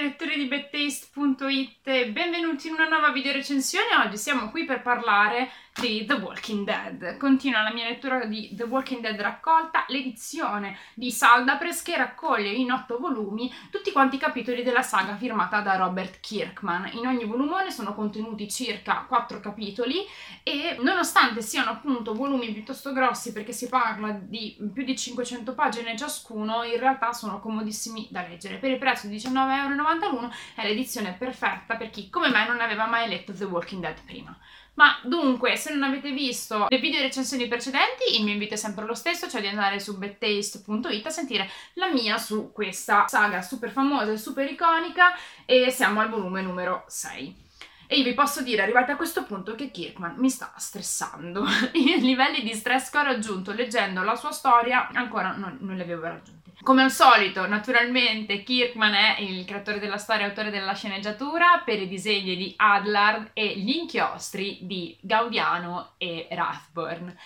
lettori di bedtaste.it e benvenuti in una nuova video recensione. Oggi siamo qui per parlare di The Walking Dead. Continua la mia lettura di The Walking Dead raccolta, l'edizione di Saldapress che raccoglie in otto volumi tutti quanti i capitoli della saga firmata da Robert Kirkman. In ogni volumone sono contenuti circa quattro capitoli e nonostante siano appunto volumi piuttosto grossi perché si parla di più di 500 pagine ciascuno, in realtà sono comodissimi da leggere. Per il prezzo di 19,91€ è l'edizione perfetta per chi come me non aveva mai letto The Walking Dead prima. Ma dunque, se non avete visto le video recensioni precedenti, il mio invito è sempre lo stesso, cioè di andare su bedtaste.it a sentire la mia su questa saga super famosa e super iconica e siamo al volume numero 6. E io vi posso dire, arrivati a questo punto, che Kirkman mi sta stressando. I livelli di stress che ho raggiunto leggendo la sua storia ancora non, non li avevo raggiunti. Come al solito, naturalmente, Kirkman è il creatore della storia e autore della sceneggiatura per i disegni di Adlard e gli inchiostri di Gaudiano e Rathburn.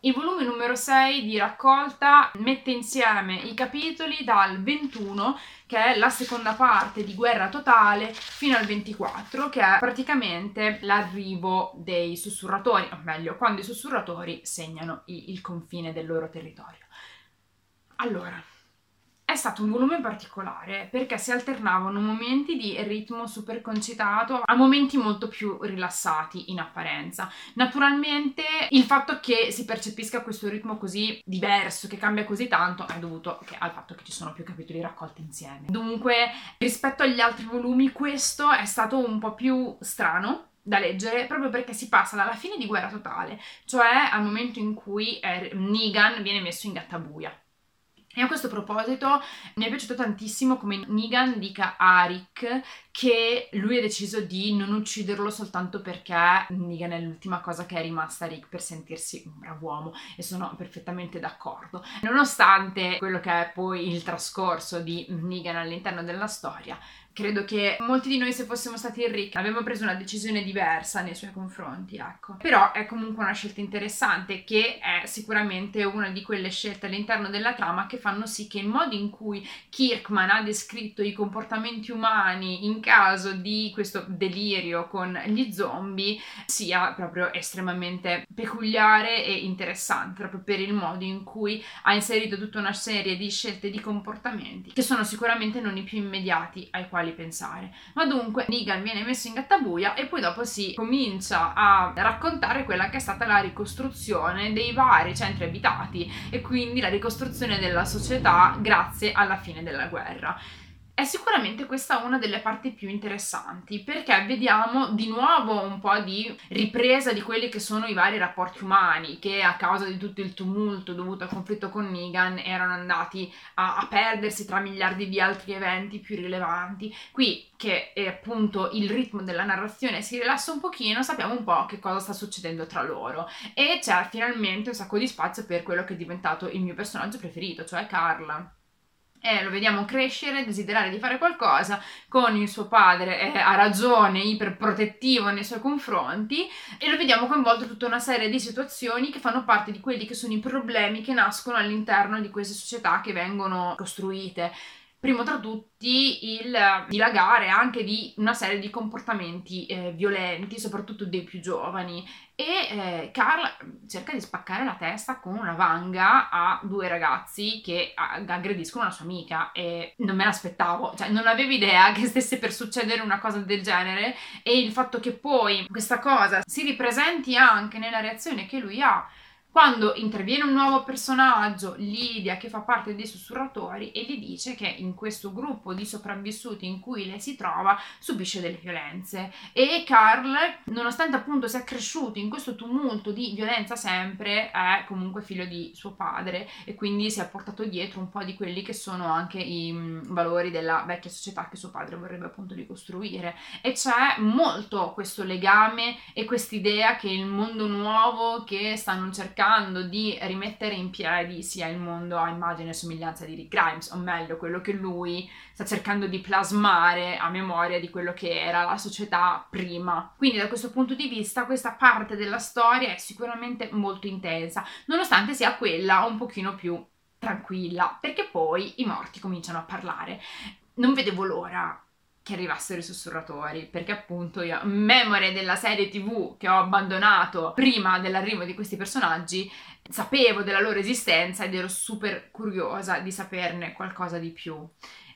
Il volume numero 6 di raccolta mette insieme i capitoli dal 21, che è la seconda parte di Guerra Totale, fino al 24, che è praticamente l'arrivo dei sussurratori, o meglio, quando i sussurratori segnano il confine del loro territorio. Allora, è stato un volume particolare perché si alternavano momenti di ritmo super concitato a momenti molto più rilassati in apparenza. Naturalmente il fatto che si percepisca questo ritmo così diverso, che cambia così tanto, è dovuto al fatto che ci sono più capitoli raccolti insieme. Dunque, rispetto agli altri volumi, questo è stato un po' più strano da leggere proprio perché si passa dalla fine di Guerra Totale, cioè al momento in cui eh, Negan viene messo in gattabuia e a questo proposito mi è piaciuto tantissimo come Negan dica a Rick che lui ha deciso di non ucciderlo soltanto perché Negan è l'ultima cosa che è rimasta a Rick per sentirsi un bravo uomo e sono perfettamente d'accordo. Nonostante quello che è poi il trascorso di Negan all'interno della storia, Credo che molti di noi, se fossimo stati Rick, avremmo preso una decisione diversa nei suoi confronti, ecco. Però è comunque una scelta interessante che è sicuramente una di quelle scelte all'interno della trama che fanno sì che il modo in cui Kirkman ha descritto i comportamenti umani in caso di questo delirio con gli zombie sia proprio estremamente peculiare e interessante, proprio per il modo in cui ha inserito tutta una serie di scelte di comportamenti che sono sicuramente non i più immediati ai quali quali pensare. Ma dunque Negan viene messo in gattabuia e poi dopo si comincia a raccontare quella che è stata la ricostruzione dei vari centri abitati e quindi la ricostruzione della società grazie alla fine della guerra. È sicuramente questa una delle parti più interessanti perché vediamo di nuovo un po' di ripresa di quelli che sono i vari rapporti umani che a causa di tutto il tumulto dovuto al conflitto con Negan erano andati a, a perdersi tra miliardi di altri eventi più rilevanti. Qui che è appunto il ritmo della narrazione si rilassa un pochino, sappiamo un po' che cosa sta succedendo tra loro e c'è finalmente un sacco di spazio per quello che è diventato il mio personaggio preferito, cioè Carla e lo vediamo crescere, desiderare di fare qualcosa con il suo padre, eh, ha ragione, iperprotettivo nei suoi confronti e lo vediamo coinvolto in tutta una serie di situazioni che fanno parte di quelli che sono i problemi che nascono all'interno di queste società che vengono costruite primo tra tutti il dilagare anche di una serie di comportamenti eh, violenti, soprattutto dei più giovani. E eh, Carl cerca di spaccare la testa con una vanga a due ragazzi che aggrediscono una sua amica e non me l'aspettavo, cioè non avevo idea che stesse per succedere una cosa del genere e il fatto che poi questa cosa si ripresenti anche nella reazione che lui ha quando interviene un nuovo personaggio, Lidia, che fa parte dei sussurratori, e gli dice che in questo gruppo di sopravvissuti in cui lei si trova subisce delle violenze. E Carl, nonostante appunto sia cresciuto in questo tumulto di violenza sempre, è comunque figlio di suo padre e quindi si è portato dietro un po' di quelli che sono anche i mm, valori della vecchia società che suo padre vorrebbe appunto ricostruire. E c'è molto questo legame e quest'idea che il mondo nuovo che stanno cercando cercando di rimettere in piedi sia il mondo a immagine e somiglianza di Rick Grimes, o meglio, quello che lui sta cercando di plasmare a memoria di quello che era la società prima. Quindi da questo punto di vista questa parte della storia è sicuramente molto intensa, nonostante sia quella un pochino più tranquilla, perché poi i morti cominciano a parlare. Non vedevo l'ora che arrivassero i sussurratori, perché appunto io, memoria della serie TV che ho abbandonato prima dell'arrivo di questi personaggi, sapevo della loro esistenza ed ero super curiosa di saperne qualcosa di più.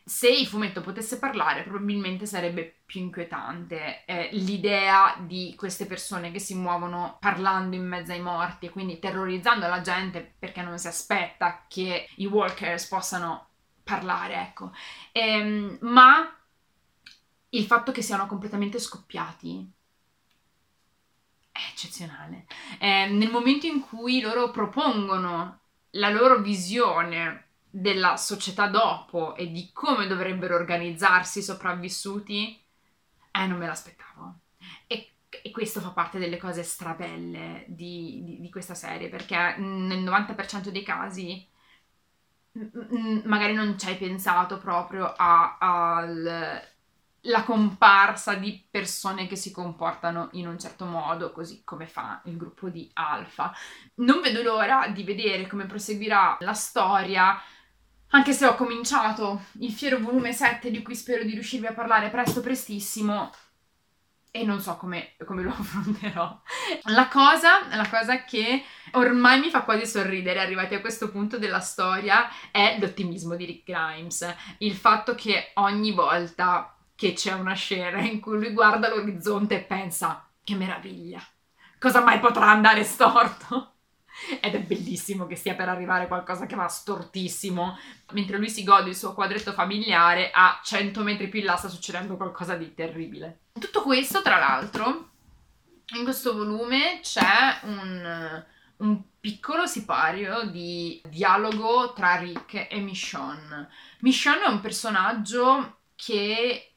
Se il fumetto potesse parlare, probabilmente sarebbe più inquietante eh, l'idea di queste persone che si muovono parlando in mezzo ai morti e quindi terrorizzando la gente perché non si aspetta che i walkers possano parlare, ecco. Ehm, ma il fatto che siano completamente scoppiati è eccezionale. Eh, nel momento in cui loro propongono la loro visione della società dopo e di come dovrebbero organizzarsi i sopravvissuti, eh, non me l'aspettavo. E, e questo fa parte delle cose strabelle di, di, di questa serie, perché nel 90% dei casi magari non ci hai pensato proprio al la comparsa di persone che si comportano in un certo modo, così come fa il gruppo di Alfa. Non vedo l'ora di vedere come proseguirà la storia, anche se ho cominciato il fiero volume 7 di cui spero di riuscirvi a parlare presto prestissimo e non so come, come, lo affronterò. La cosa, la cosa che ormai mi fa quasi sorridere, arrivati a questo punto della storia, è l'ottimismo di Rick Grimes. Il fatto che ogni volta che c'è una scena in cui lui guarda l'orizzonte e pensa che meraviglia, cosa mai potrà andare storto? Ed è bellissimo che stia per arrivare qualcosa che va stortissimo. Mentre lui si gode il suo quadretto familiare, a 100 metri più in là sta succedendo qualcosa di terribile. Tutto questo, tra l'altro, in questo volume c'è un, un piccolo sipario di dialogo tra Rick e Michonne. Michonne è un personaggio che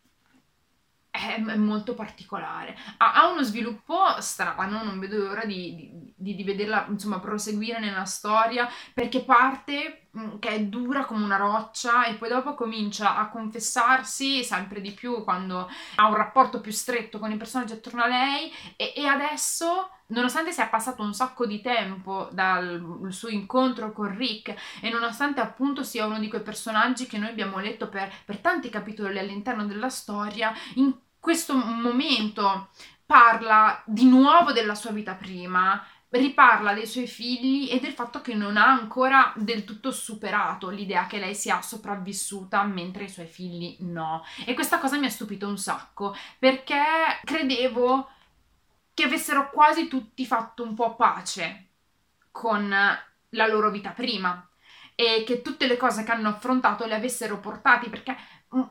è, molto particolare. Ha, ha, uno sviluppo strano, non vedo l'ora di, di, di, vederla insomma proseguire nella storia perché parte mm, che è dura come una roccia e poi dopo comincia a confessarsi sempre di più quando ha un rapporto più stretto con i personaggi attorno a lei e, e adesso nonostante sia passato un sacco di tempo dal suo incontro con Rick e nonostante appunto sia uno di quei personaggi che noi abbiamo letto per, per tanti capitoli all'interno della storia, in questo momento parla di nuovo della sua vita prima, riparla dei suoi figli e del fatto che non ha ancora del tutto superato l'idea che lei sia sopravvissuta mentre i suoi figli no. E questa cosa mi ha stupito un sacco perché credevo che avessero quasi tutti fatto un po' pace con la loro vita prima e che tutte le cose che hanno affrontato le avessero portati perché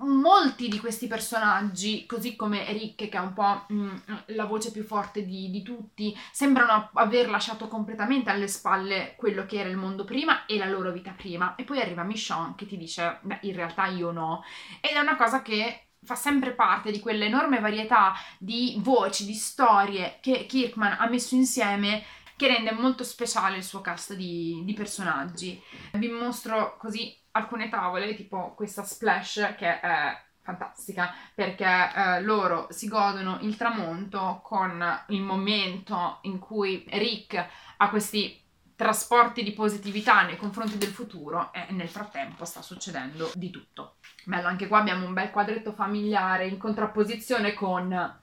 molti di questi personaggi, così come Rick, che è un po' mh, la voce più forte di, di, tutti, sembrano aver lasciato completamente alle spalle quello che era il mondo prima e la loro vita prima. E poi arriva Michonne che ti dice, beh, in realtà io no. Ed è una cosa che fa sempre parte di quell'enorme varietà di voci, di storie che Kirkman ha messo insieme che rende molto speciale il suo cast di, di personaggi. Vi mostro così alcune tavole, tipo questa splash che è fantastica perché eh, loro si godono il tramonto con il momento in cui Rick ha questi trasporti di positività nei confronti del futuro e nel frattempo sta succedendo di tutto. Bello, anche qua abbiamo un bel quadretto familiare in contrapposizione con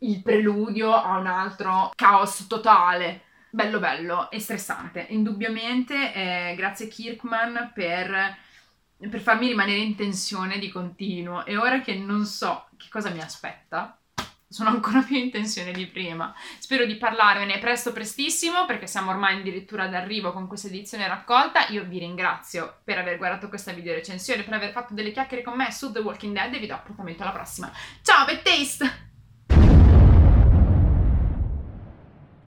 il preludio a un altro caos totale. Bello bello e stressante. Indubbiamente eh, grazie Kirkman per, per farmi rimanere in tensione di continuo e ora che non so che cosa mi aspetta, sono ancora più in tensione di prima. Spero di parlarvene presto prestissimo perché siamo ormai addirittura d'arrivo con questa edizione raccolta. Io vi ringrazio per aver guardato questa video recensione, per aver fatto delle chiacchiere con me su The Walking Dead e vi do appuntamento alla prossima. Ciao, Pet Taste!